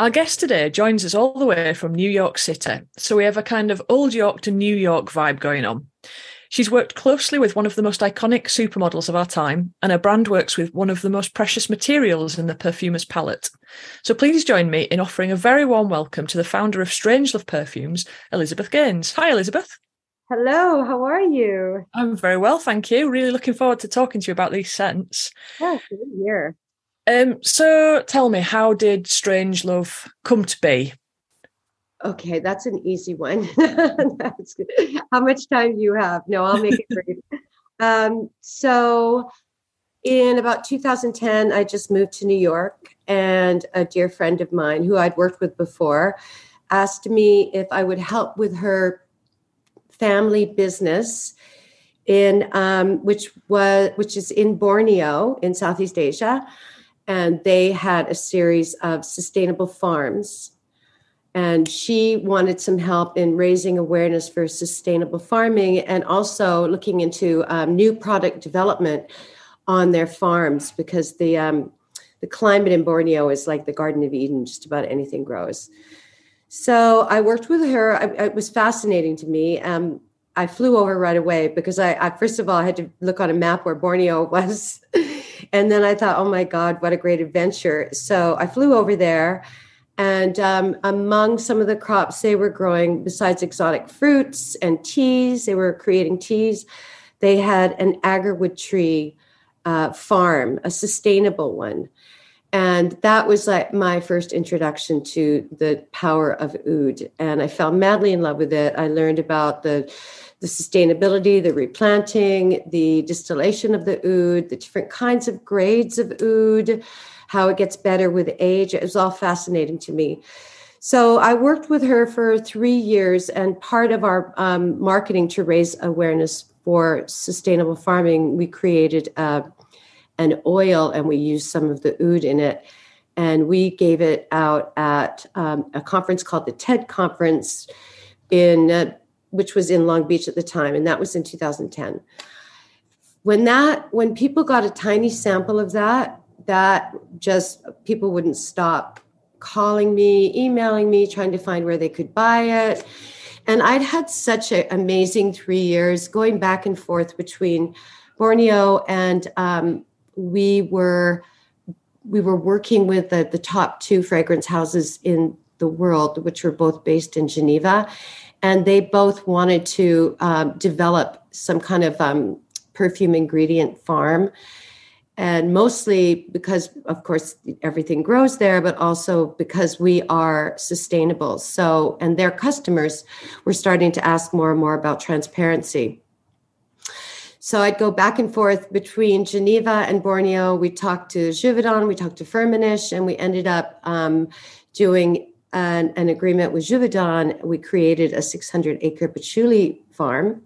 Our guest today joins us all the way from New York City, so we have a kind of old York to New York vibe going on. She's worked closely with one of the most iconic supermodels of our time, and her brand works with one of the most precious materials in the perfumer's palette. So please join me in offering a very warm welcome to the founder of Strangelove Perfumes, Elizabeth Gaynes. Hi, Elizabeth. Hello, how are you? I'm very well, thank you. Really looking forward to talking to you about these scents. Yeah, good here. Um, so tell me, how did Strangelove come to be? Okay, that's an easy one. that's good. How much time do you have? No, I'll make it brief. um, so, in about 2010, I just moved to New York, and a dear friend of mine who I'd worked with before asked me if I would help with her family business in um, which was which is in Borneo in Southeast Asia, and they had a series of sustainable farms and she wanted some help in raising awareness for sustainable farming and also looking into um, new product development on their farms because the um, the climate in Borneo is like the Garden of Eden; just about anything grows. So I worked with her. I, it was fascinating to me. Um, I flew over right away because I, I, first of all I had to look on a map where Borneo was, and then I thought, oh my God, what a great adventure! So I flew over there and um, among some of the crops they were growing, besides exotic fruits and teas, they were creating teas. They had an agarwood tree uh, farm, a sustainable one. And that was like my first introduction to the power of oud. And I fell madly in love with it. I learned about the the sustainability, the replanting, the distillation of the oud, the different kinds of grades of oud, how it gets better with age. It was all fascinating to me. So I worked with her for three years, and part of our um, marketing to raise awareness for sustainable farming, we created uh, an oil and we used some of the oud in it. And we gave it out at um, a conference called the TED Conference, in uh, which was in Long Beach at the time, and that was in 2010. When that, when people got a tiny sample of that, that just people wouldn't stop calling me, emailing me, trying to find where they could buy it. And I'd had such an amazing three years going back and forth between Borneo and um, we were we were working with the, the top two fragrance houses in the world, which were both based in Geneva, and they both wanted to um, develop some kind of um, perfume ingredient farm. And mostly because of course everything grows there but also because we are sustainable. So and their customers were starting to ask more and more about transparency. So i'd go back and forth between geneva and borneo. We talked to Givaudan, we talked to firmenich and we ended up um, doing an, an, agreement with Givaudan. we created a 600 acre patchouli farm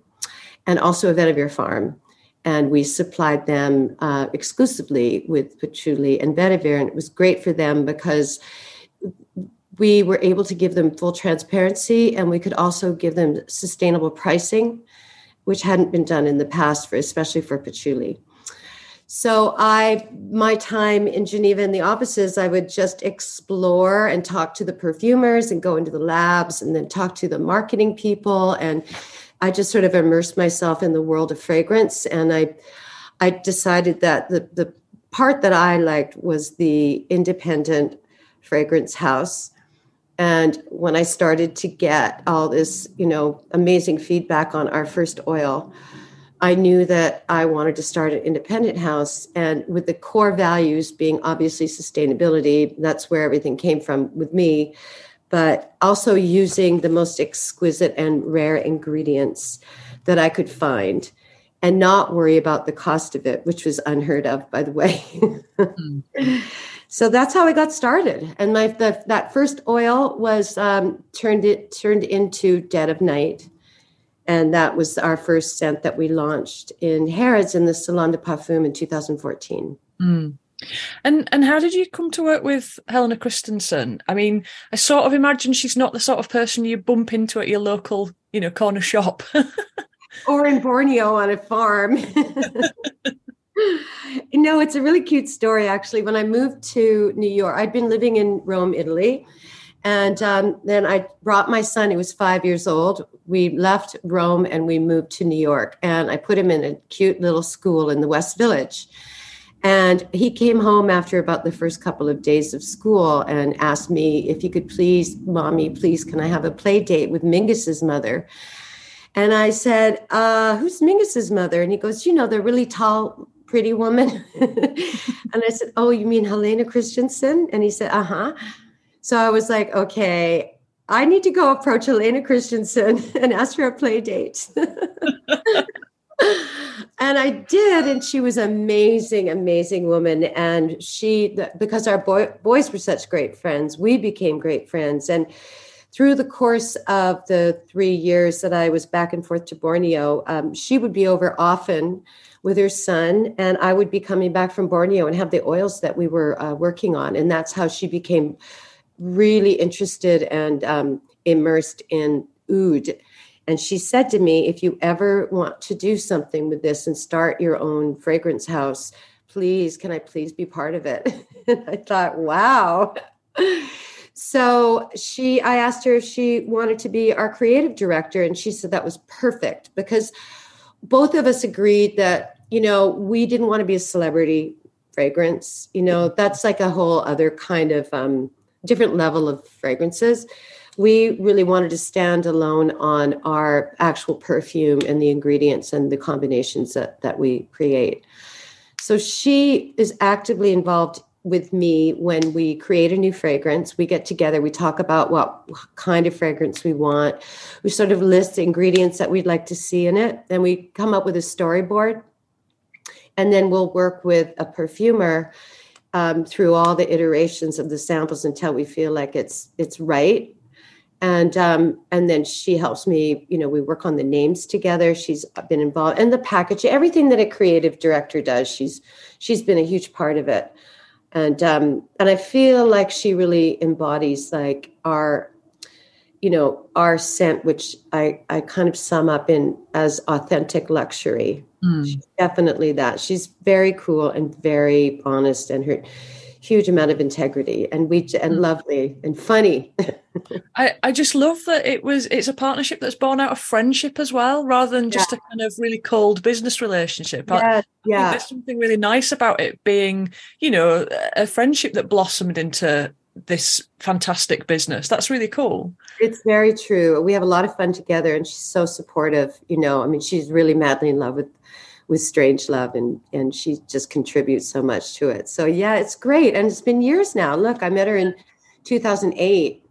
and also a vetiver farm. And we supplied them uh, exclusively with patchouli and vetiver. And it was great for them because we were able to give them full transparency and we could also give them sustainable pricing which hadn't been done in the past for especially for patchouli so i my time in geneva in the offices i would just explore and talk to the perfumers and go into the labs and then talk to the marketing people and I just sort of immersed myself in the world of fragrance, and I I decided that the the part that I liked was the independent fragrance house. And when I started to get all this, you know, amazing feedback on our first oil, I knew that I wanted to start an independent house. And with the core values being obviously sustainability, that's where everything came from with me but also using the most exquisite and rare ingredients that I could find and not worry about the cost of it, which was unheard of, by the way. mm. So that's how I got started. And my the, that first oil was um, turned it turned into Dead of Night, and that was our first scent that we launched in Harrods in the Salon de Parfum in 2014. Mm. And and how did you come to work with Helena Christensen? I mean, I sort of imagine she's not the sort of person you bump into at your local, you know, corner shop. or in Borneo on a farm. no, it's a really cute story, actually. When I moved to New York, I'd been living in Rome, Italy. And um, then I brought my son, he was five years old. We left Rome and we moved to New York. And I put him in a cute little school in the West Village. And he came home after about the first couple of days of school and asked me if he could please, mommy, please, can I have a play date with Mingus's mother? And I said, uh, who's Mingus's mother? And he goes, you know, the really tall, pretty woman. and I said, oh, you mean Helena Christensen? And he said, uh huh. So I was like, okay, I need to go approach Helena Christensen and ask for a play date. and I did, and she was amazing, amazing woman. And she, because our boy, boys were such great friends, we became great friends. And through the course of the three years that I was back and forth to Borneo, um, she would be over often with her son, and I would be coming back from Borneo and have the oils that we were uh, working on. And that's how she became really interested and um, immersed in oud and she said to me, if you ever want to do something with this and start your own fragrance house, please, can I please be part of it? and I thought, wow. So she, I asked her if she wanted to be our creative director, and she said that was perfect because both of us agreed that, you know, we didn't want to be a celebrity fragrance. You know, that's like a whole other kind of um, different level of fragrances we really wanted to stand alone on our actual perfume and the ingredients and the combinations that, that we create. So she is actively involved with me when we create a new fragrance. We get together, we talk about what kind of fragrance we want. We sort of list the ingredients that we'd like to see in it. Then we come up with a storyboard. And then we'll work with a perfumer um, through all the iterations of the samples until we feel like it's it's right. And um, and then she helps me you know we work on the names together. She's been involved in the package everything that a creative director does she's she's been a huge part of it. And um, and i feel like she really embodies like our you know our scent which i i kind of sum up in as authentic luxury mm. definitely that she's very cool and very honest and her huge amount of integrity and we and mm. lovely and funny. I, I just love that it was it's a partnership that's born out of friendship as well, rather than just yeah. a kind of really cold business relationship. Yeah, I, yeah. there's something really nice about it being, you know, a friendship that blossomed into this fantastic business. That's really cool. It's very true. We have a lot of fun together and she's so supportive, you know. I mean, she's really madly in love with with Strangelove, and and she just contributes so much to it. So yeah, it's great, and it's been years now. Look, I met her in 2008.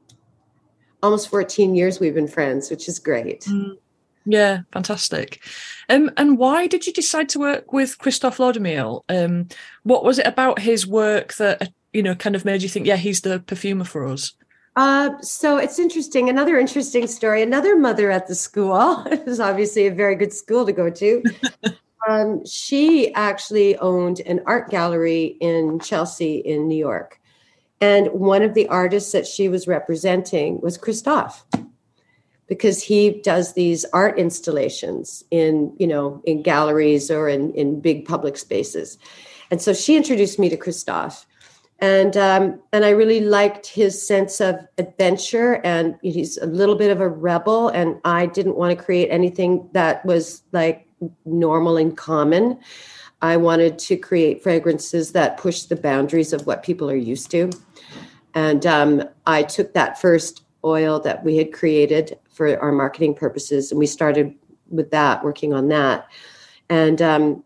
Almost 14 years we've been friends, which is great. Mm. Yeah, fantastic. Um, and why did you decide to work with Christophe Laudamiel? Um, what was it about his work that you know kind of made you think, yeah, he's the perfumer for us? Uh, so it's interesting. Another interesting story. Another mother at the school. it was obviously a very good school to go to. Um, she actually owned an art gallery in Chelsea, in New York. And one of the artists that she was representing was Christophe because he does these art installations in, you know, in galleries or in, in big public spaces. And so she introduced me to Christophe. And um, and I really liked his sense of adventure, and he's a little bit of a rebel. And I didn't want to create anything that was like normal and common. I wanted to create fragrances that push the boundaries of what people are used to. And um, I took that first oil that we had created for our marketing purposes, and we started with that, working on that. And um,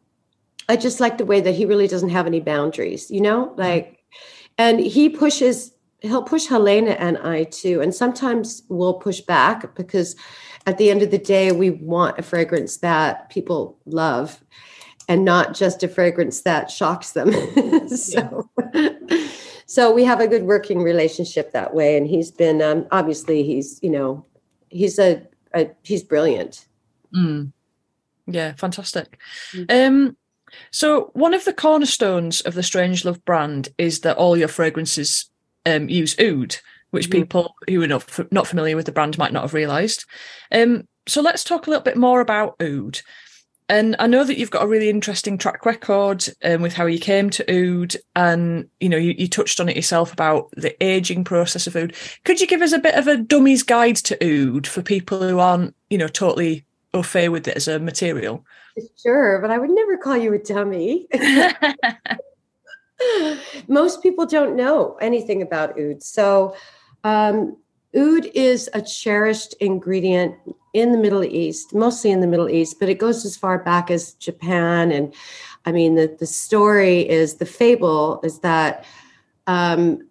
I just like the way that he really doesn't have any boundaries, you know, like, and he pushes, he'll push Helena and I too. And sometimes we'll push back because at the end of the day, we want a fragrance that people love and not just a fragrance that shocks them. so, so we have a good working relationship that way. And he's been, um, obviously he's, you know, he's a, a he's brilliant. Mm. Yeah. Fantastic. Mm-hmm. Um, so one of the cornerstones of the Strangelove brand is that all your fragrances um, use oud which mm-hmm. people who are not not familiar with the brand might not have realised. Um, so let's talk a little bit more about oud. And I know that you've got a really interesting track record um, with how you came to oud, and you know you, you, touched on it yourself about the aging process of oud. Could you give us a bit of a dummy's guide to oud for people who aren't you know totally au fait with it as a material? Sure, but I would never call you a dummy. Most people don't know anything about oud, so um, oud is a cherished ingredient in the Middle East, mostly in the Middle East, but it goes as far back as Japan. And I mean, the, the story is the fable is that um,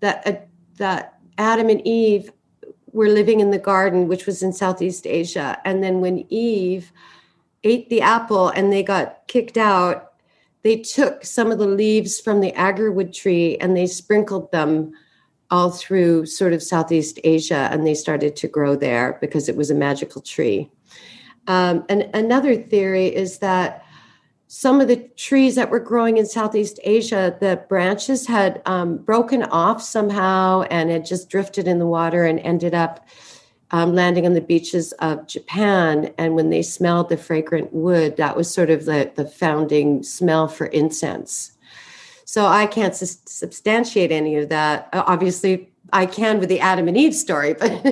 that uh, that Adam and Eve were living in the garden, which was in Southeast Asia, and then when Eve ate the apple and they got kicked out, they took some of the leaves from the agarwood tree and they sprinkled them all through sort of Southeast Asia, and they started to grow there because it was a magical tree. Um, and another theory is that some of the trees that were growing in Southeast Asia, the branches had um, broken off somehow and had just drifted in the water and ended up um, landing on the beaches of Japan. And when they smelled the fragrant wood, that was sort of the, the founding smell for incense. So I can't su- substantiate any of that. Obviously, I can with the Adam and Eve story, but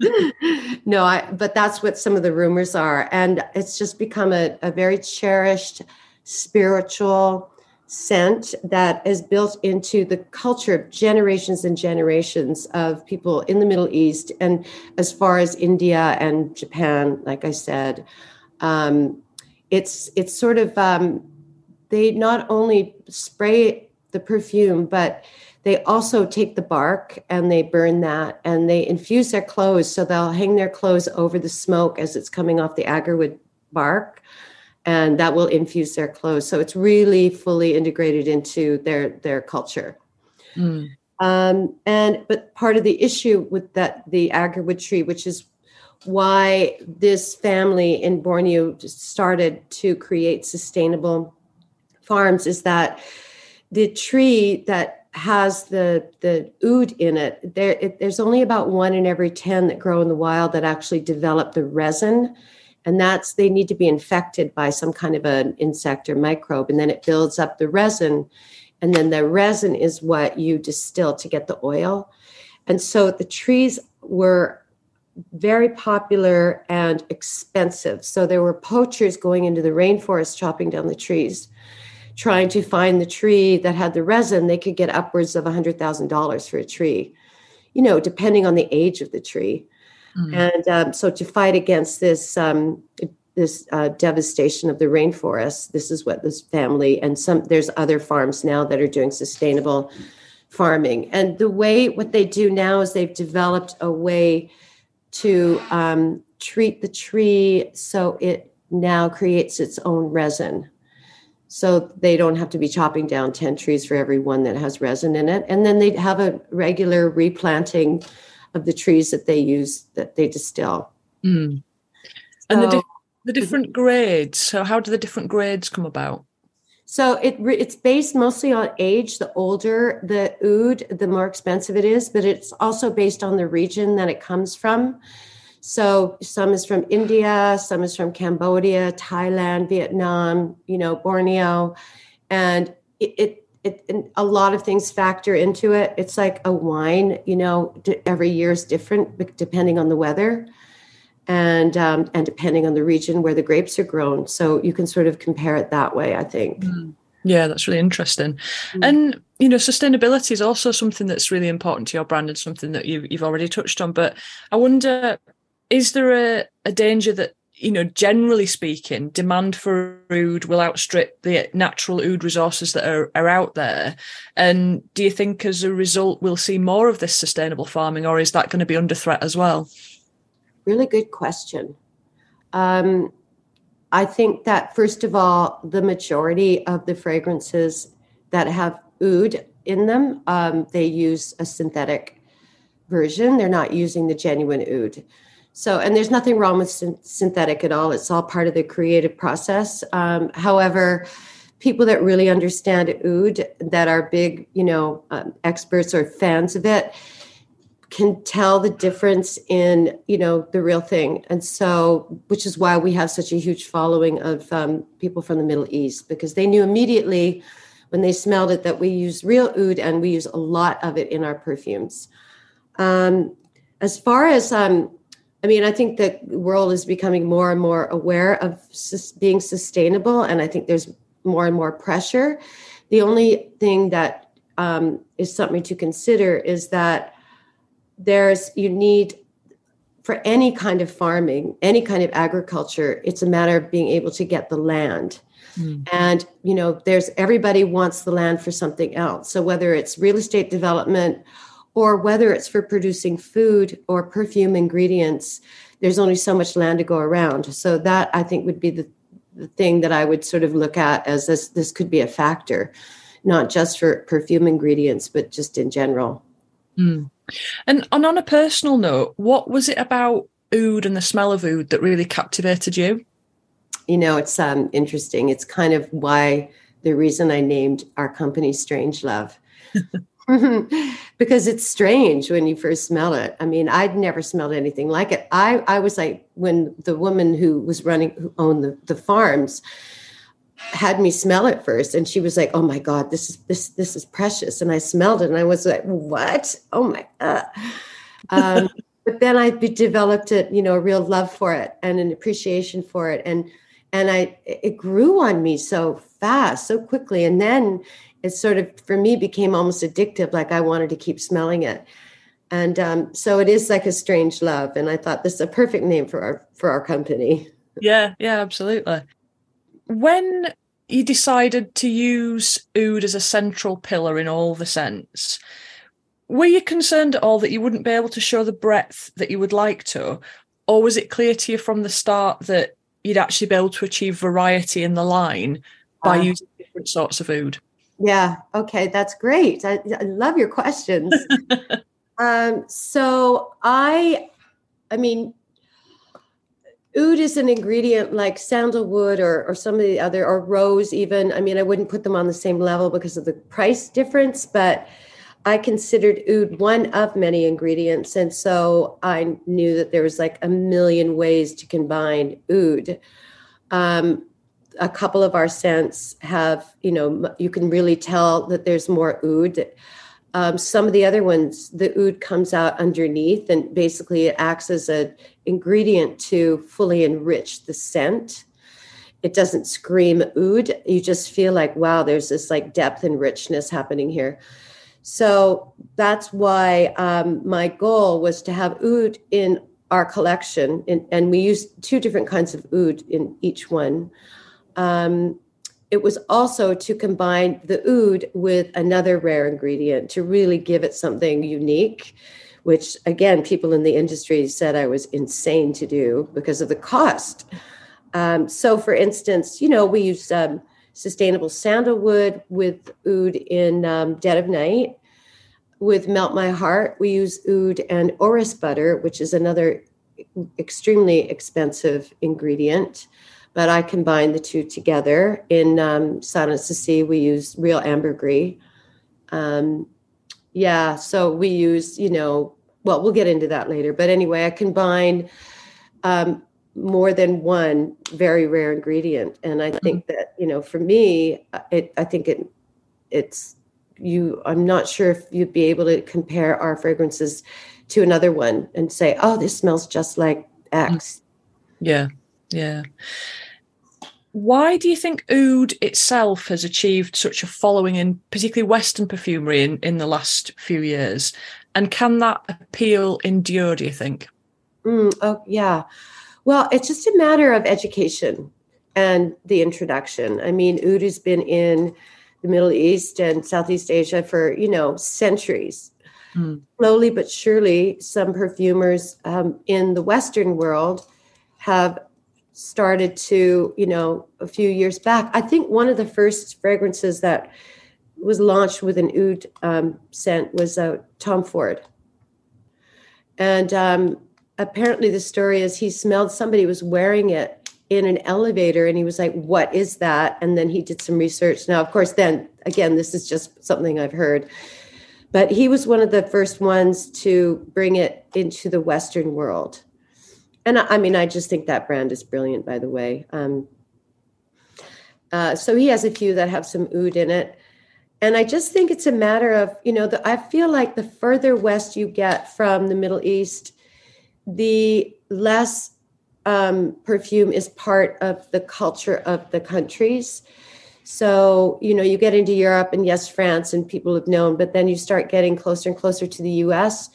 no, I, but that's what some of the rumors are. And it's just become a, a very cherished spiritual scent that is built into the culture of generations and generations of people in the Middle East and as far as India and Japan, like I said. Um, it's it's sort of um, they not only spray the perfume, but they also take the bark and they burn that and they infuse their clothes. So they'll hang their clothes over the smoke as it's coming off the agarwood bark and that will infuse their clothes. So it's really fully integrated into their their culture. Mm. Um, and but part of the issue with that the agarwood tree, which is why this family in Borneo started to create sustainable farms is that the tree that has the the oud in it, there it, there's only about one in every 10 that grow in the wild that actually develop the resin. And that's they need to be infected by some kind of an insect or microbe and then it builds up the resin. And then the resin is what you distill to get the oil. And so the trees were very popular and expensive. So there were poachers going into the rainforest chopping down the trees trying to find the tree that had the resin, they could get upwards of $100,000 for a tree, you know, depending on the age of the tree. Mm. And um, so to fight against this, um, this uh, devastation of the rainforest, this is what this family and some, there's other farms now that are doing sustainable farming. And the way, what they do now is they've developed a way to um, treat the tree so it now creates its own resin so they don't have to be chopping down 10 trees for every one that has resin in it. And then they have a regular replanting of the trees that they use that they distill. Mm. and the, di- the different grades so how do the different grades come about? So it it's based mostly on age. The older the oud the more expensive it is but it's also based on the region that it comes from so some is from India, some is from Cambodia, Thailand, Vietnam, you know, Borneo, and it, it it, a lot of things factor into it. It's like a wine, you know, every year is different depending on the weather and um, and depending on the region where the grapes are grown. So you can sort of compare it that way, I think. Mm. Yeah, that's really interesting. Mm. And you know, sustainability is also something that's really important to your brand and something that you, you've already touched on. But I wonder, is there a, a danger that you know, generally speaking, demand for oud will outstrip the natural oud resources that are, are out there. And do you think as a result we'll see more of this sustainable farming or is that going to be under threat as well? Really good question. Um, I think that, first of all, the majority of the fragrances that have oud in them, um, they use a synthetic version. They're not using the genuine oud. So, and there's nothing wrong with synthetic at all. It's all part of the creative process. Um, however, people that really understand oud, that are big, you know, um, experts or fans of it, can tell the difference in you know the real thing and so which is why we have such a huge following of um, people from the middle east because they knew immediately when they smelled it that we use real oud and we use a lot of it in our perfumes um, as far as um, i mean i think the world is becoming more and more aware of sus- being sustainable and i think there's more and more pressure. The only thing that um, is something to consider is that there's you need for any kind of farming any kind of agriculture it's a matter of being able to get the land. Mm. and you know there's everybody wants the land for something else. So whether it's real estate development or whether it's for producing food or perfume ingredients there's only so much land to go around so that i think would be the, the thing that i would sort of look at as this this could be a factor not just for perfume ingredients but just in general mm. And, and on a personal note, what was it about oud and the smell of oud that really captivated you? You know, it's um, interesting. It's kind of why the reason I named our company Strangelove. because it's strange when you first smell it. I mean, I'd never smelled anything like it. I, I was like, when the woman who was running, who owned the, the farms, had me smell it first and she was like oh my god this is this this is precious and i smelled it and i was like what oh my god um, but then i developed it you know a real love for it and an appreciation for it and and i it grew on me so fast so quickly and then it sort of for me became almost addictive like i wanted to keep smelling it and um, so it is like a strange love and i thought this is a perfect name for our for our company yeah yeah absolutely when you decided to use oud as a central pillar in all the scents, were you concerned at all that you wouldn't be able to show the breadth that you would like to? Or was it clear to you from the start that you'd actually be able to achieve variety in the line by uh, using different sorts of oud? Yeah, okay, that's great. I, I love your questions. um, so I, I mean, oud is an ingredient like sandalwood or, or some of the other or rose even i mean i wouldn't put them on the same level because of the price difference but i considered oud one of many ingredients and so i knew that there was like a million ways to combine oud um, a couple of our scents have you know you can really tell that there's more oud um, some of the other ones, the oud comes out underneath, and basically it acts as an ingredient to fully enrich the scent. It doesn't scream oud. You just feel like, wow, there's this like depth and richness happening here. So that's why um, my goal was to have oud in our collection, and, and we use two different kinds of oud in each one. Um, it was also to combine the oud with another rare ingredient to really give it something unique which again people in the industry said i was insane to do because of the cost. Um, so for instance you know we use um, sustainable sandalwood with oud in um, dead of night. With melt my heart we use oud and orris butter which is another extremely expensive ingredient but I combine the two together. In um, Silence the Sea, we use real ambergris. Um, yeah, so we use, you know, well, we'll get into that later. But anyway, I combine um, more than one very rare ingredient, and I think mm-hmm. that you know, for me, it I think it it's you. I'm not sure if you'd be able to compare our fragrances to another one and say, oh, this smells just like X. Yeah, yeah. Why do you think oud itself has achieved such a following in particularly Western perfumery in, in the last few years? And can that appeal endure, do you think? Mm, oh, yeah. Well, it's just a matter of education and the introduction. I mean, oud has been in the Middle East and Southeast Asia for, you know, centuries. Mm. Slowly but surely, some perfumers um, in the Western world have started to, you know, a few years back. I think one of the first fragrances that was launched with an oud um, scent was uh, Tom Ford. And um, apparently, the story is he smelled somebody was wearing it in an elevator and he was like, What is that? And then he did some research. Now, of course, then again, this is just something I've heard. but he was one of the first ones to bring it into the Western world. And I, I mean, I just think that brand is brilliant, by the way. Um, uh, so he has a few that have some oud in it. And I just think it's a matter of, you know, the, I feel like the further west you get from the Middle East, the less um, perfume is part of the culture of the countries. So, you know, you get into Europe and yes, France and people have known, but then you start getting closer and closer to the US.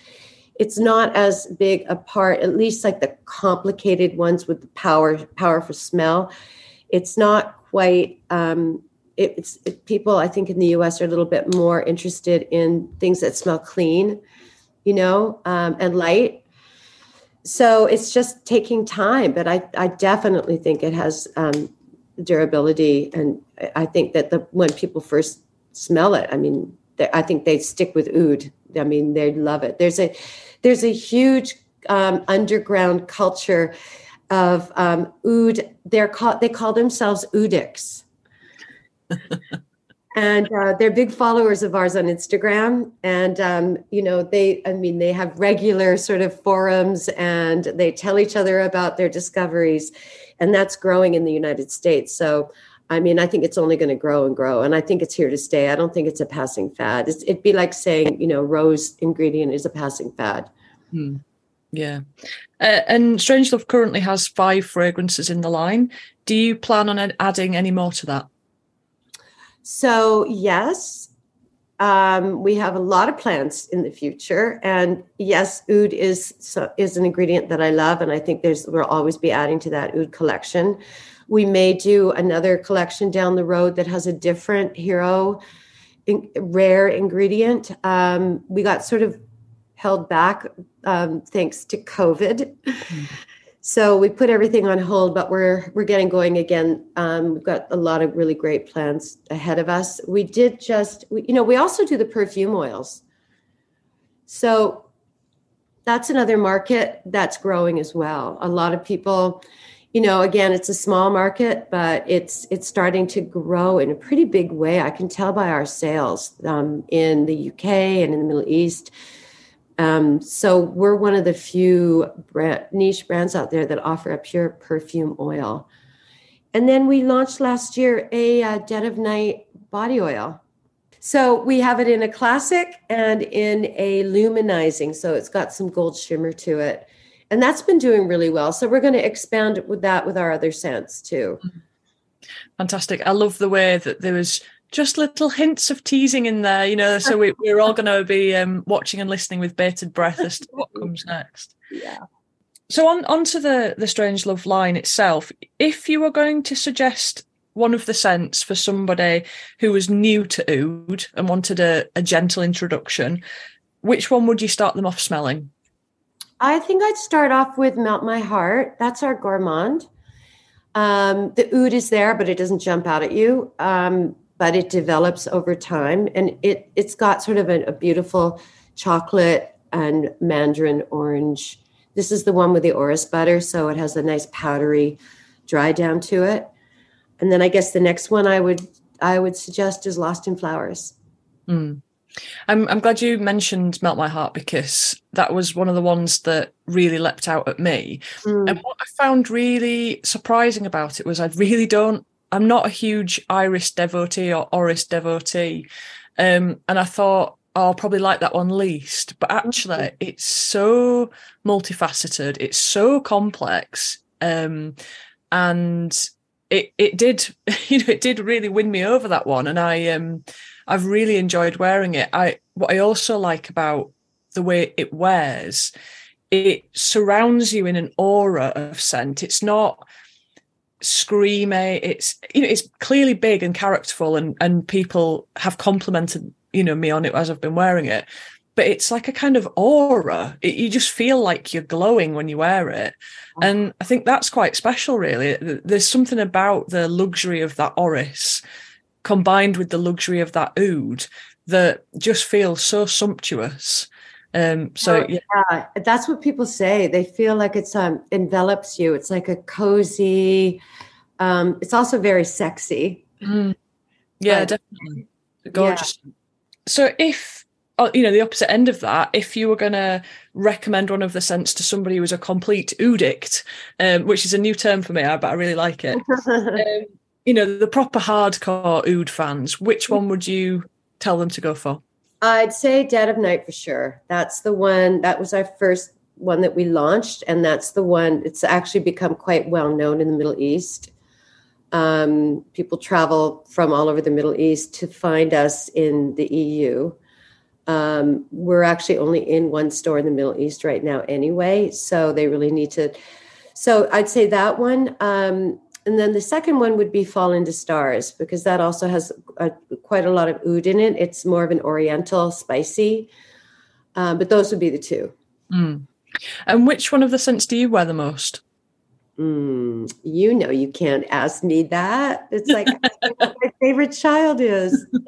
It's not as big a part, at least like the complicated ones with the power, powerful smell. It's not quite, um, it, it's it, people, I think in the US are a little bit more interested in things that smell clean, you know, um, and light. So it's just taking time, but I, I definitely think it has um, durability and i think that the when people first smell it i mean i think they stick with oud i mean they'd love it. There's a there's a huge um, underground culture of um, oud they're called they call themselves oudics. And uh, they're big followers of ours on instagram. And um, you know they i mean they have regular sort of forums and they tell each other about their discoveries. And that's growing in the United States. So, I mean, I think it's only going to grow and grow, and I think it's here to stay. I don't think it's a passing fad. It's, it'd be like saying, you know, rose ingredient is a passing fad. Hmm. Yeah. Uh, and Strangelove currently has five fragrances in the line. Do you plan on adding any more to that? So, yes, um, we have a lot of plants in the future, and yes, oud is so, is an ingredient that I love, and I think there's we'll always be adding to that oud collection. We may do another collection down the road that has a different hero, in, rare ingredient. Um, we got sort of held back um, thanks to COVID. Mm-hmm. So we put everything on hold, but we're we're getting going again. Um, we've got a lot of really great plans ahead of us. We did just, we, you know, we also do the perfume oils. So that's another market that's growing as well. A lot of people, you know, again, it's a small market, but it's it's starting to grow in a pretty big way. I can tell by our sales um, in the UK and in the Middle East um, so we're one of the few brand, niche brands out there that offer a pure perfume oil. And then we launched last year a uh, dead of night body oil. So we have it in a classic and in a luminizing. So it's got some gold shimmer to it. And that's been doing really well. So we're going to expand with that with our other scents too. Fantastic. I love the way that there was just little hints of teasing in there, you know. So we, are all going to be um, watching and listening with bated breath as to what comes next. Yeah. So on onto the the Strangelove line itself. If you were going to suggest one of the scents for somebody who was new to oud and wanted a, a gentle introduction, which one would you start them off smelling? I think I'd start off with Melt My Heart. That's our gourmand. Um, the oud is there, but it doesn't jump out at you. Um, but it develops over time and it it's got sort of a, a beautiful chocolate and mandarin orange this is the one with the orris butter so it has a nice powdery dry down to it and then i guess the next one i would i would suggest is lost in flowers mm. I'm, I'm glad you mentioned melt my heart because that was one of the ones that really leapt out at me mm. and what i found really surprising about it was i really don't I'm not a huge Iris devotee or Orris devotee. Um, and I thought, oh, I'll probably like that one least. But actually, mm-hmm. it's so multifaceted, it's so complex. Um, and it it did, you know, it did really win me over that one. And I um I've really enjoyed wearing it. I what I also like about the way it wears, it surrounds you in an aura of scent. It's not screamy. It's you know it's clearly big and characterful, and and people have complimented you know me on it as I've been wearing it. But it's like a kind of aura. It, you just feel like you're glowing when you wear it, and I think that's quite special. Really, there's something about the luxury of that orris combined with the luxury of that oud that just feels so sumptuous. Um, so yeah. yeah. that's what people say. They feel like it's um envelops you. It's like a cozy. Um, it's also very sexy. Mm. Yeah, but, definitely gorgeous. Yeah. So if uh, you know, the opposite end of that, if you were going to recommend one of the scents to somebody who was a complete oudict, um, which is a new term for me, but I really like it. um, you know, the proper hardcore oud fans, which one would you tell them to go for? I'd say Dead of Night for sure. That's the one. That was our first one that we launched, and that's the one. It's actually become quite well known in the Middle East. Um, people travel from all over the Middle East to find us in the EU. Um, we're actually only in one store in the Middle East right now, anyway. So they really need to. So I'd say that one. Um, and then the second one would be Fall into Stars because that also has a, quite a lot of oud in it. It's more of an Oriental, spicy. Uh, but those would be the two. Mm. And which one of the scents do you wear the most? Mm, you know, you can't ask me that. It's like my favorite child is.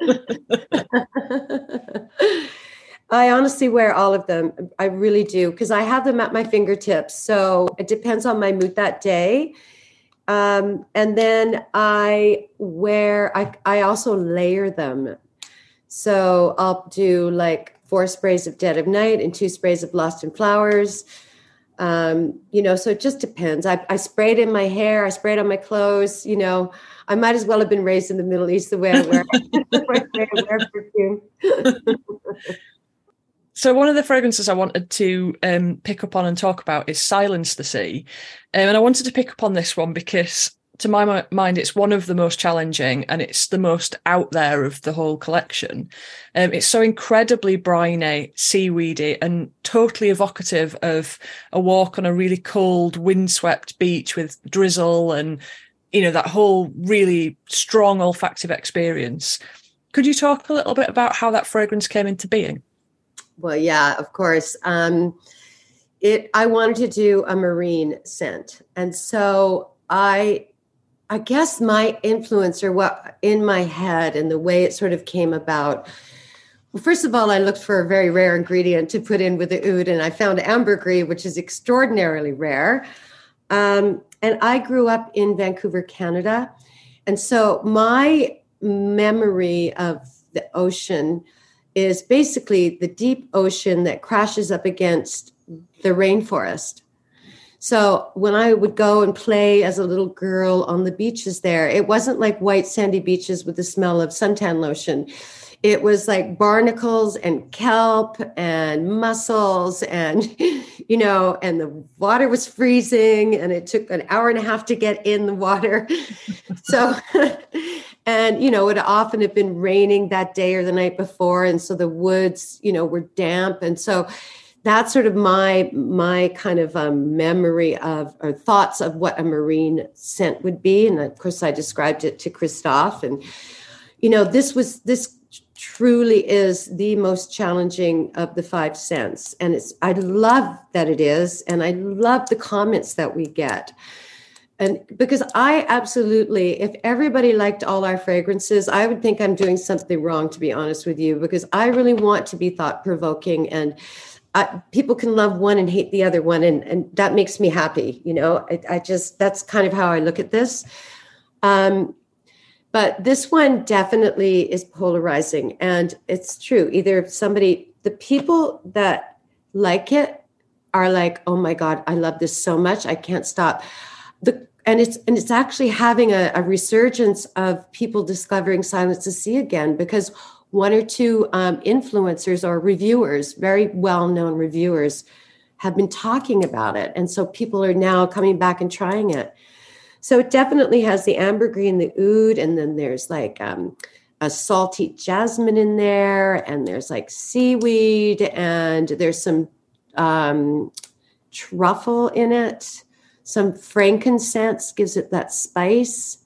I honestly wear all of them. I really do because I have them at my fingertips. So it depends on my mood that day. Um, and then I wear, I, I also layer them. So I'll do like four sprays of Dead of Night and two sprays of Lost in Flowers um, you know, so it just depends. I, I sprayed in my hair, I sprayed on my clothes, you know. I might as well have been raised in the Middle East the way I wear, wear perfume. so one of the fragrances I wanted to um, pick up on and talk about is Silence the Sea. Um, and I wanted to pick up on this one because to my mind, it's one of the most challenging and it's the most out there of the whole collection. Um, it's so incredibly briny, seaweedy, and totally evocative of a walk on a really cold, windswept beach with drizzle and, you know, that whole really strong olfactive experience. Could you talk a little bit about how that fragrance came into being? Well, yeah, of course. Um, it I wanted to do a marine scent, and so I I guess my influence or what in my head and the way it sort of came about. Well, first of all, I looked for a very rare ingredient to put in with the oud, and I found ambergris, which is extraordinarily rare. Um, and I grew up in Vancouver, Canada. And so my memory of the ocean is basically the deep ocean that crashes up against the rainforest. So when I would go and play as a little girl on the beaches there, it wasn't like white sandy beaches with the smell of suntan lotion. It was like barnacles and kelp and mussels and you know, and the water was freezing and it took an hour and a half to get in the water. so and you know, it often had been raining that day or the night before. And so the woods, you know, were damp. And so that's sort of my my kind of um, memory of or thoughts of what a marine scent would be. And of course i described it to Christophe and you know this was this truly is the most challenging of the five scents and it's i love that it is and i love the comments that we get and because i absolutely if everybody liked all our fragrances i would think i'm doing something wrong to be honest with you because i really want to be thought provoking and I, people can love one and hate the other one, and and that makes me happy. You know, I, I just that's kind of how I look at this. Um, but this one definitely is polarizing, and it's true. Either somebody, the people that like it, are like, "Oh my god, I love this so much, I can't stop." The and it's and it's actually having a, a resurgence of people discovering Silence the Sea again because one or two um, influencers or reviewers, very well known reviewers, have been talking about it. And so people are now coming back and trying it. So it definitely has the ambergris and the oud, and then there's like um, a salty jasmine in there, and there's like seaweed, and there's some um, truffle in it. Some frankincense gives it that spice,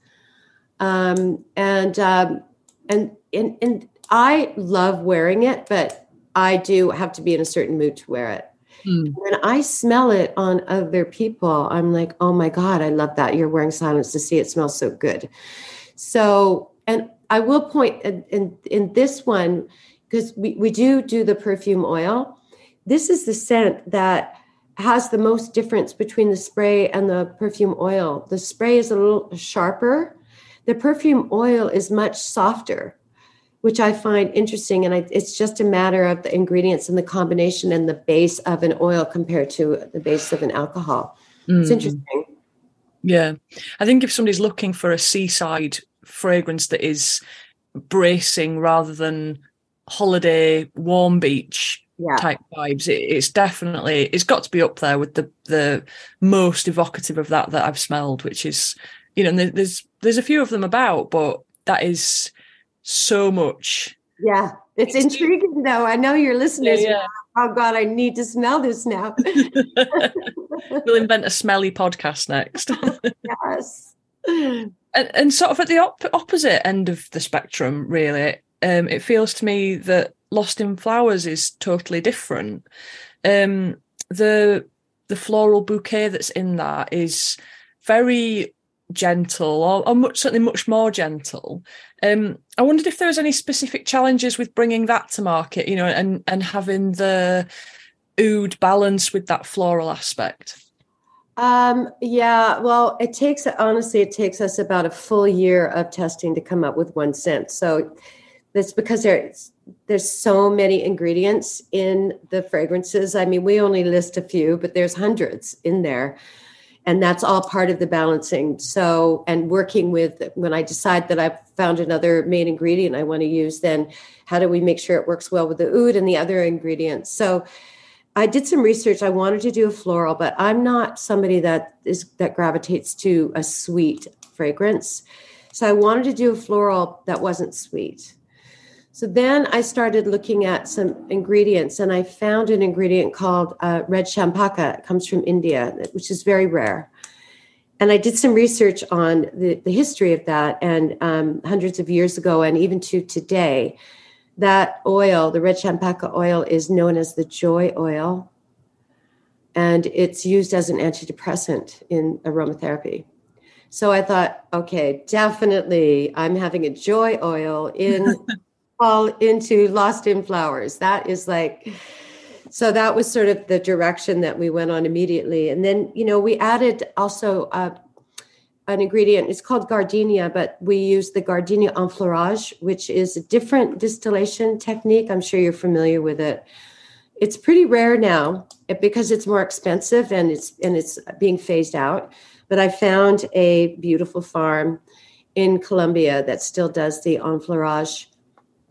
um, and um, and and and I love wearing it, but I do have to be in a certain mood to wear it. Mm. When I smell it on other people, I'm like, oh my God, I love that. You're wearing silence the sea It smells so good. So, and I will point in, in, in this one, because we, we do do the perfume oil. This is the scent that has the most difference between the spray and the perfume oil. The spray is a little sharper. The perfume oil is much softer which I find interesting. And I, it's just a matter of the ingredients and the combination and the base of an oil compared to the base of an alcohol. Mm. It's interesting. Yeah. I think if somebody's looking for a seaside fragrance that is bracing rather than holiday warm beach yeah. type vibes, it, it's definitely it's got to be up there with the the most evocative of that that I've smelled, which is you know there's there's a few of them about, but that is so much. Yeah, it's, it's intriguing though. I know your listeners. Yeah, yeah. Oh God, I need to smell this now. we'll invent a smelly podcast next. yes. And, and, sort of at the op- opposite end of the spectrum, really, um, it feels to me that Lost in Flowers is totally different. Um, the the floral bouquet that's in that is very gentle or, or much, certainly much more gentle. Um, I wondered if there was any specific challenges with bringing that to market, you know, and and having the oud balance with that floral aspect. Um, yeah, well, it takes honestly, it takes us about a full year of testing to come up with one scent. So that's because there's there's so many ingredients in the fragrances. I mean, we only list a few, but there's hundreds in there and that's all part of the balancing. So and working with when i decide that i've found another main ingredient i want to use then how do we make sure it works well with the oud and the other ingredients? So i did some research. I wanted to do a floral but i'm not somebody that is that gravitates to a sweet fragrance. So i wanted to do a floral that wasn't sweet so then I started looking at some ingredients, and I found an ingredient called uh, red champaka. It comes from India, which is very rare. And I did some research on the, the history of that, and um, hundreds of years ago, and even to today, that oil, the red champaka oil, is known as the joy oil, and it's used as an antidepressant in aromatherapy. So I thought, okay, definitely, I'm having a joy oil in. fall into Lost in Flowers. That is like, so that was sort of the direction that we went on immediately. And then, you know, we added also uh, an ingredient. It's called gardenia, but we use the gardenia enfleurage, which is a different distillation technique. I'm sure you're familiar with it. It's pretty rare now because it's more expensive and it's and it's being phased out. But I found a beautiful farm in Colombia that still does the enfleurage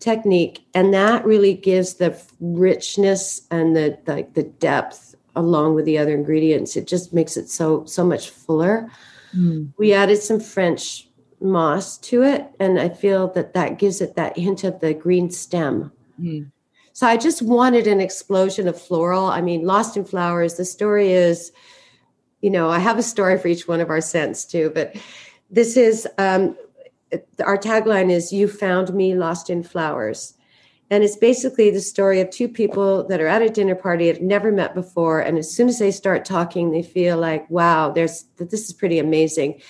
technique and that really gives the richness and the like the, depth along with the other ingredients it just makes it so so much fuller mm. we added some french moss to it and i feel that that gives it that hint of the green stem mm. so i just wanted an explosion of floral i mean lost in flowers the story is you know i have a story for each one of our scents too but this is um, our tagline is you found me lost in flowers. And it's basically the story of two people that are at a dinner party have never met before. And as soon as they start talking they feel like wow there's this is pretty amazing.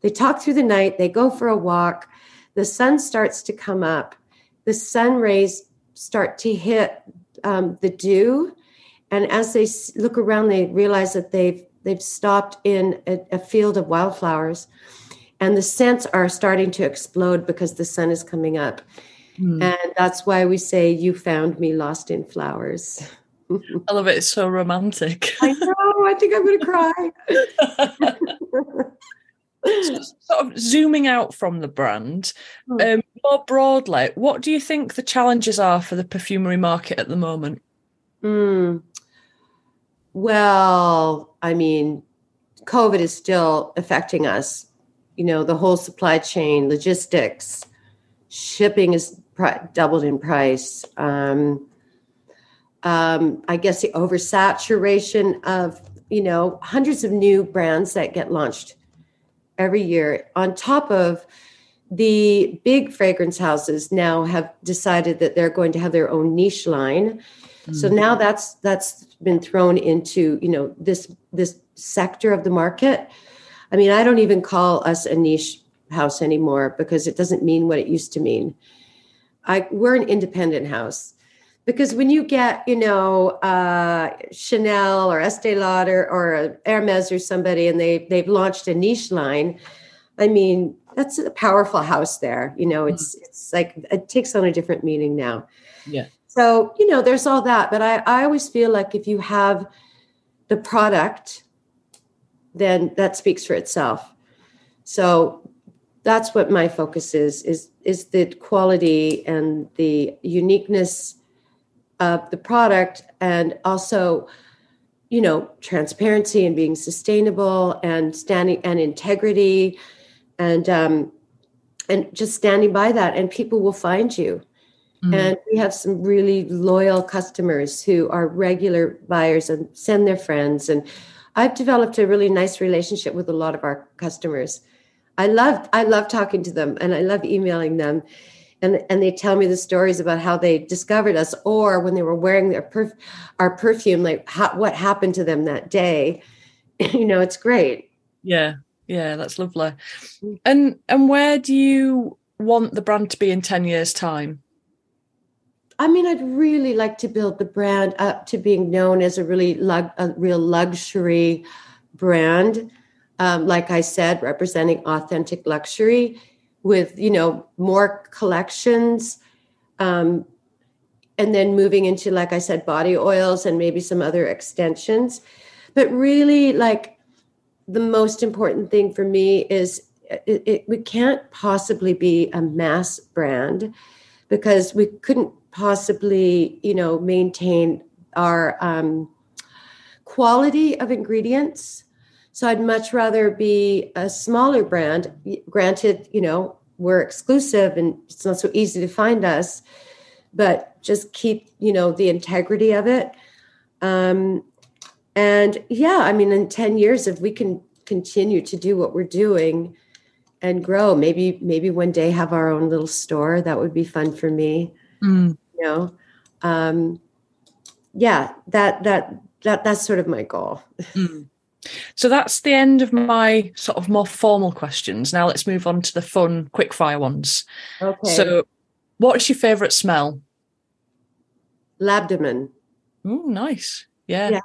They talk through the night they go for a walk the sun starts to come up the sun rays start to hit um, the dew. And as they look around they realize that they've they've stopped in a, a field of wildflowers and the scents are starting to explode because the sun is coming up. Mm. And that's why we say, You found me lost in flowers. I love it. It's so romantic. I know. I think I'm going to cry. so, sort of zooming out from the brand, hmm. um, more broadly, what do you think the challenges are for the perfumery market at the moment? Mm. Well, I mean, COVID is still affecting us you know the whole supply chain logistics shipping is doubled in price. Um, um, i guess the oversaturation of you know hundreds of new brands that get launched every year on top of the big fragrance houses now have decided that they're going to have their own niche line. Mm-hmm. so now that's that's been thrown into you know this this sector of the market I mean, I don't even call us a niche house anymore because it doesn't mean what it used to mean. I we're an independent house because when you get you know uh, Chanel or Estee Lauder or Hermes or somebody and they they've launched a niche line, I mean that's a powerful house there. You know, it's mm-hmm. it's like it takes on a different meaning now. Yeah. So, you know, there's all that. But I, I always feel like if you have the product, then that speaks for itself. So that's what my focus is, is is the quality and the uniqueness of the product and also you know transparency and being sustainable and standing and integrity and um and just standing by that and people will find you mm. and we have some really loyal customers who are regular buyers and send their friends and i've developed a really nice relationship with a lot of our customers. I love i love talking to them and i love emailing them. And and they tell me the stories about how they discovered us or when they were wearing their perf- our perfume like what happened to them that day. You know it's great. Yeah yeah that's lovely. And and where do you want the brand to be in 10 years time I mean, I'd really like to build the brand up to being known as a really lug, a real luxury brand. Um, like I said, representing authentic luxury with you know more collections um, and then moving into like i said body oils and maybe some other extensions but really like the most important thing for me is it, it, we can't possibly be a mass brand because we couldn't possibly you know maintain our um, quality of ingredients so I'd much rather be a smaller brand. Granted, you know, we're exclusive and it's not so easy to find us, but just keep, you know, the integrity of it. Um, and yeah, I mean, in 10 years, if we can continue to do what we're doing and grow, maybe, maybe one day have our own little store, that would be fun for me. Mm. You know, um, yeah, that, that, that, that's sort of my goal. Mm. So that's the end of my sort of more formal questions. Now let's move on to the fun, quick fire ones. Okay. So, what's your favourite smell? Labdanum. Oh, nice. Yeah. yeah.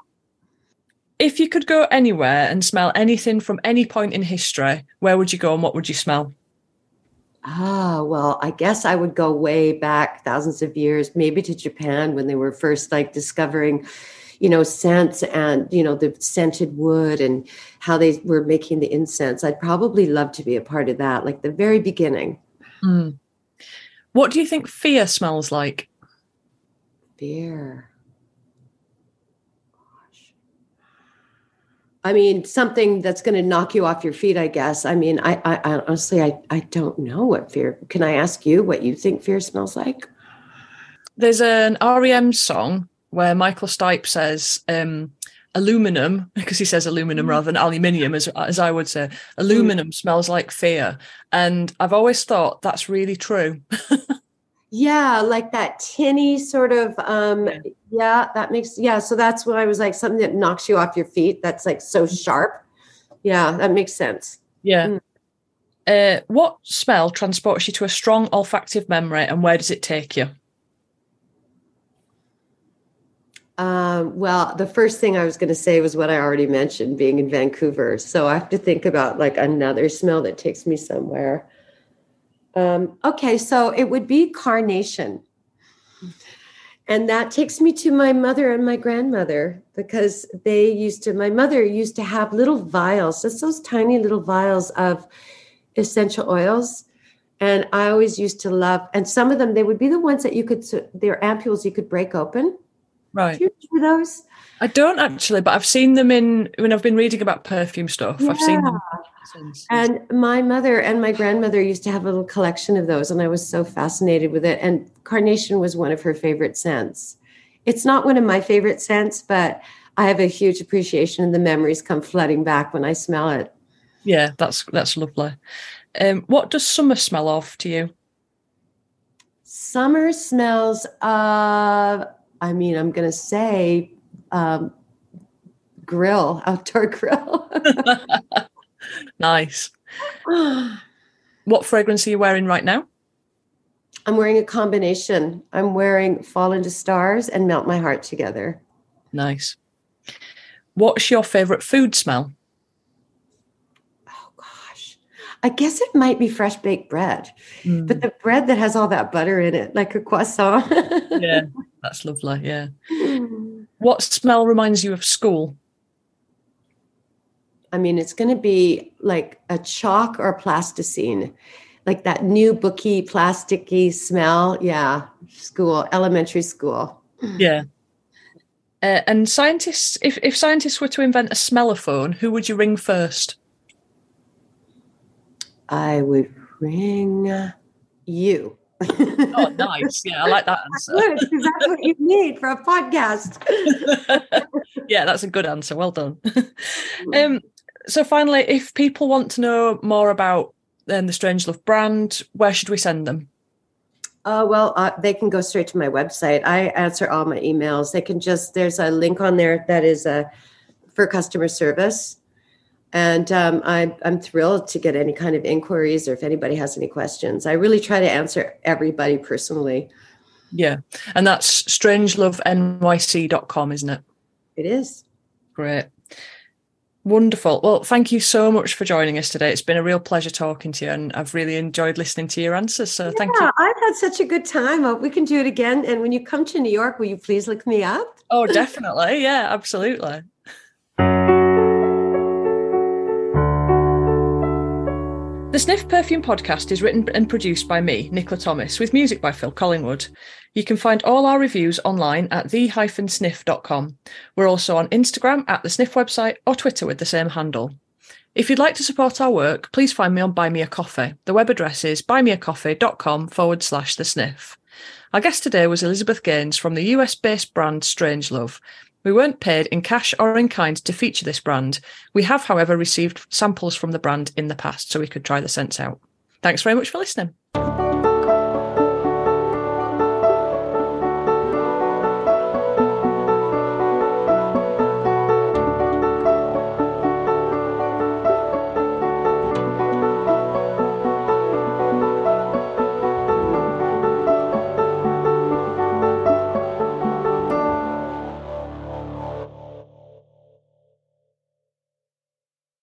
If you could go anywhere and smell anything from any point in history, where would you go and what would you smell? Ah, well, I guess I would go way back thousands of years, maybe to Japan when they were first like discovering you know, scents and, you know, the scented wood and how they were making the incense. I'd probably love to be a part of that, like the very beginning. Mm. What do you think fear smells like? Fear. I mean, something that's going to knock you off your feet, I guess. I mean, I, I, I, honestly, I, I don't know what fear. Can I ask you what you think fear smells like? There's an REM song where Michael Stipe says um, aluminum, because he says aluminum mm. rather than aluminium, as, as I would say, aluminum mm. smells like fear. And I've always thought that's really true. yeah, like that tinny sort of, um, yeah. yeah, that makes, yeah. So that's what I was like, something that knocks you off your feet. That's like so mm. sharp. Yeah, that makes sense. Yeah. Mm. Uh, what smell transports you to a strong olfactive memory and where does it take you? Um, well, the first thing I was going to say was what I already mentioned, being in Vancouver. So I have to think about like another smell that takes me somewhere. Um, okay, so it would be carnation. And that takes me to my mother and my grandmother because they used to, my mother used to have little vials, just those tiny little vials of essential oils. And I always used to love, and some of them, they would be the ones that you could, they're ampules you could break open Right. Do you remember those? I don't actually, but I've seen them in when I've been reading about perfume stuff. Yeah. I've seen them. And my mother and my grandmother used to have a little collection of those, and I was so fascinated with it. And carnation was one of her favorite scents. It's not one of my favorite scents, but I have a huge appreciation, and the memories come flooding back when I smell it. Yeah, that's that's lovely. Um, what does summer smell of to you? Summer smells of I mean, I'm going to say um, grill, outdoor grill. nice. what fragrance are you wearing right now? I'm wearing a combination. I'm wearing Fall into Stars and Melt My Heart together. Nice. What's your favorite food smell? Oh gosh. I guess it might be fresh baked bread, mm. but the bread that has all that butter in it, like a croissant. yeah, that's lovely. Yeah. What smell reminds you of school? I mean, it's going to be like a chalk or plasticine, like that new booky, plasticky smell. Yeah, school, elementary school. Yeah. Uh, and scientists, if, if scientists were to invent a smellophone, who would you ring first? I would ring you. oh, nice. Yeah, I like that answer. Good, because that's what you need for a podcast. yeah, that's a good answer. Well done. um, so, finally, if people want to know more about um, the Strangelove brand, where should we send them? Uh, well, uh, they can go straight to my website. I answer all my emails. They can just, there's a link on there that is uh, for customer service. And um, I, I'm thrilled to get any kind of inquiries or if anybody has any questions. I really try to answer everybody personally. Yeah. And that's strangelovenyc.com, isn't it? It is. Great. Wonderful. Well, thank you so much for joining us today. It's been a real pleasure talking to you, and I've really enjoyed listening to your answers. So, yeah, thank you. I've had such a good time. We can do it again. And when you come to New York, will you please look me up? Oh, definitely. Yeah, absolutely. The Sniff Perfume podcast is written and produced by me, Nicola Thomas, with music by Phil Collingwood. You can find all our reviews online at the-sniff.com. We're also on Instagram at the Sniff website or Twitter with the same handle. If you'd like to support our work, please find me on Buy Me a Coffee. The web address is buymeacoffee.com forward slash the sniff. Our guest today was Elizabeth Gaynes from the US based brand Strangelove, we weren't paid in cash or in kind to feature this brand. We have, however, received samples from the brand in the past so we could try the scents out. Thanks very much for listening.